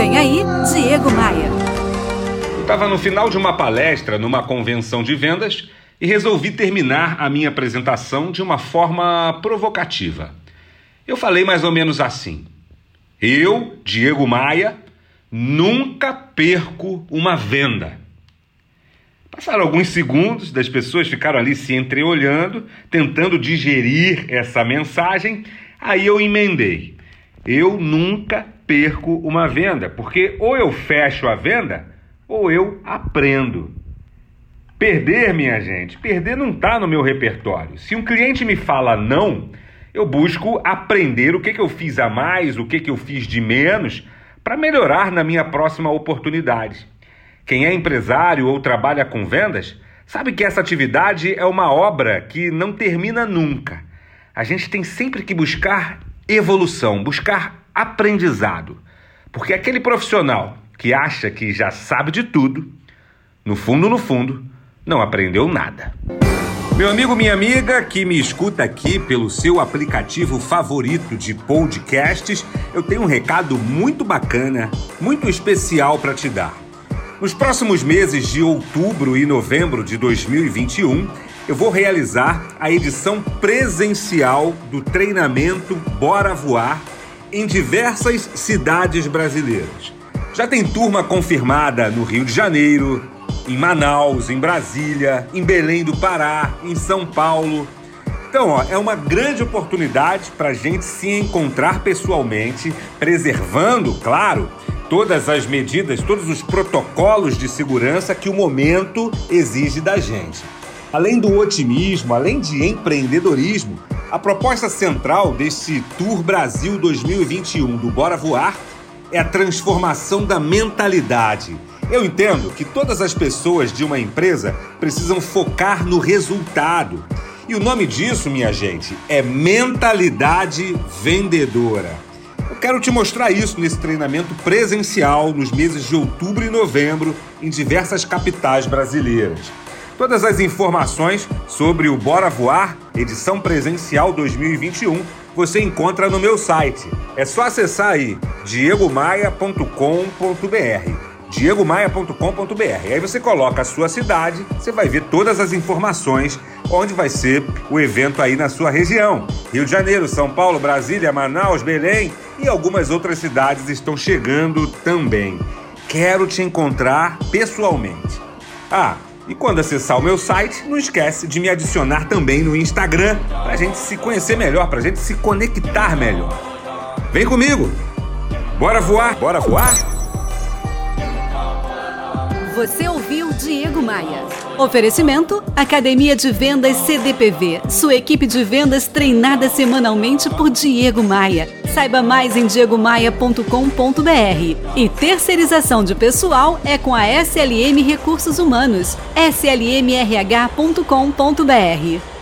Vem aí, Diego Maia. Estava no final de uma palestra numa convenção de vendas e resolvi terminar a minha apresentação de uma forma provocativa. Eu falei mais ou menos assim: Eu, Diego Maia, nunca perco uma venda. Passaram alguns segundos, das pessoas ficaram ali se entreolhando, tentando digerir essa mensagem. Aí eu emendei. Eu nunca perco uma venda, porque ou eu fecho a venda ou eu aprendo. Perder, minha gente, perder não está no meu repertório. Se um cliente me fala não, eu busco aprender o que, que eu fiz a mais, o que, que eu fiz de menos, para melhorar na minha próxima oportunidade. Quem é empresário ou trabalha com vendas sabe que essa atividade é uma obra que não termina nunca. A gente tem sempre que buscar evolução, buscar aprendizado. Porque aquele profissional que acha que já sabe de tudo, no fundo, no fundo, não aprendeu nada. Meu amigo, minha amiga que me escuta aqui pelo seu aplicativo favorito de podcasts, eu tenho um recado muito bacana, muito especial para te dar. Nos próximos meses de outubro e novembro de 2021, eu vou realizar a edição presencial do treinamento Bora Voar em diversas cidades brasileiras. Já tem turma confirmada no Rio de Janeiro, em Manaus, em Brasília, em Belém do Pará, em São Paulo. Então, ó, é uma grande oportunidade para a gente se encontrar pessoalmente, preservando, claro, todas as medidas, todos os protocolos de segurança que o momento exige da gente. Além do otimismo, além de empreendedorismo, a proposta central desse Tour Brasil 2021 do Bora Voar é a transformação da mentalidade eu entendo que todas as pessoas de uma empresa precisam focar no resultado. E o nome disso, minha gente, é mentalidade vendedora. Eu quero te mostrar isso nesse treinamento presencial nos meses de outubro e novembro em diversas capitais brasileiras. Todas as informações sobre o Bora Voar, edição presencial 2021, você encontra no meu site. É só acessar aí diegomaia.com.br diegomaia.com.br. Aí você coloca a sua cidade, você vai ver todas as informações onde vai ser o evento aí na sua região. Rio de Janeiro, São Paulo, Brasília, Manaus, Belém e algumas outras cidades estão chegando também. Quero te encontrar pessoalmente. Ah, e quando acessar o meu site, não esquece de me adicionar também no Instagram para gente se conhecer melhor, para gente se conectar melhor. Vem comigo! Bora voar? Bora voar? Você ouviu Diego Maia. Oferecimento: Academia de Vendas CDPV. Sua equipe de vendas treinada semanalmente por Diego Maia. Saiba mais em diegomaia.com.br. E terceirização de pessoal é com a SLM Recursos Humanos. slmrh.com.br.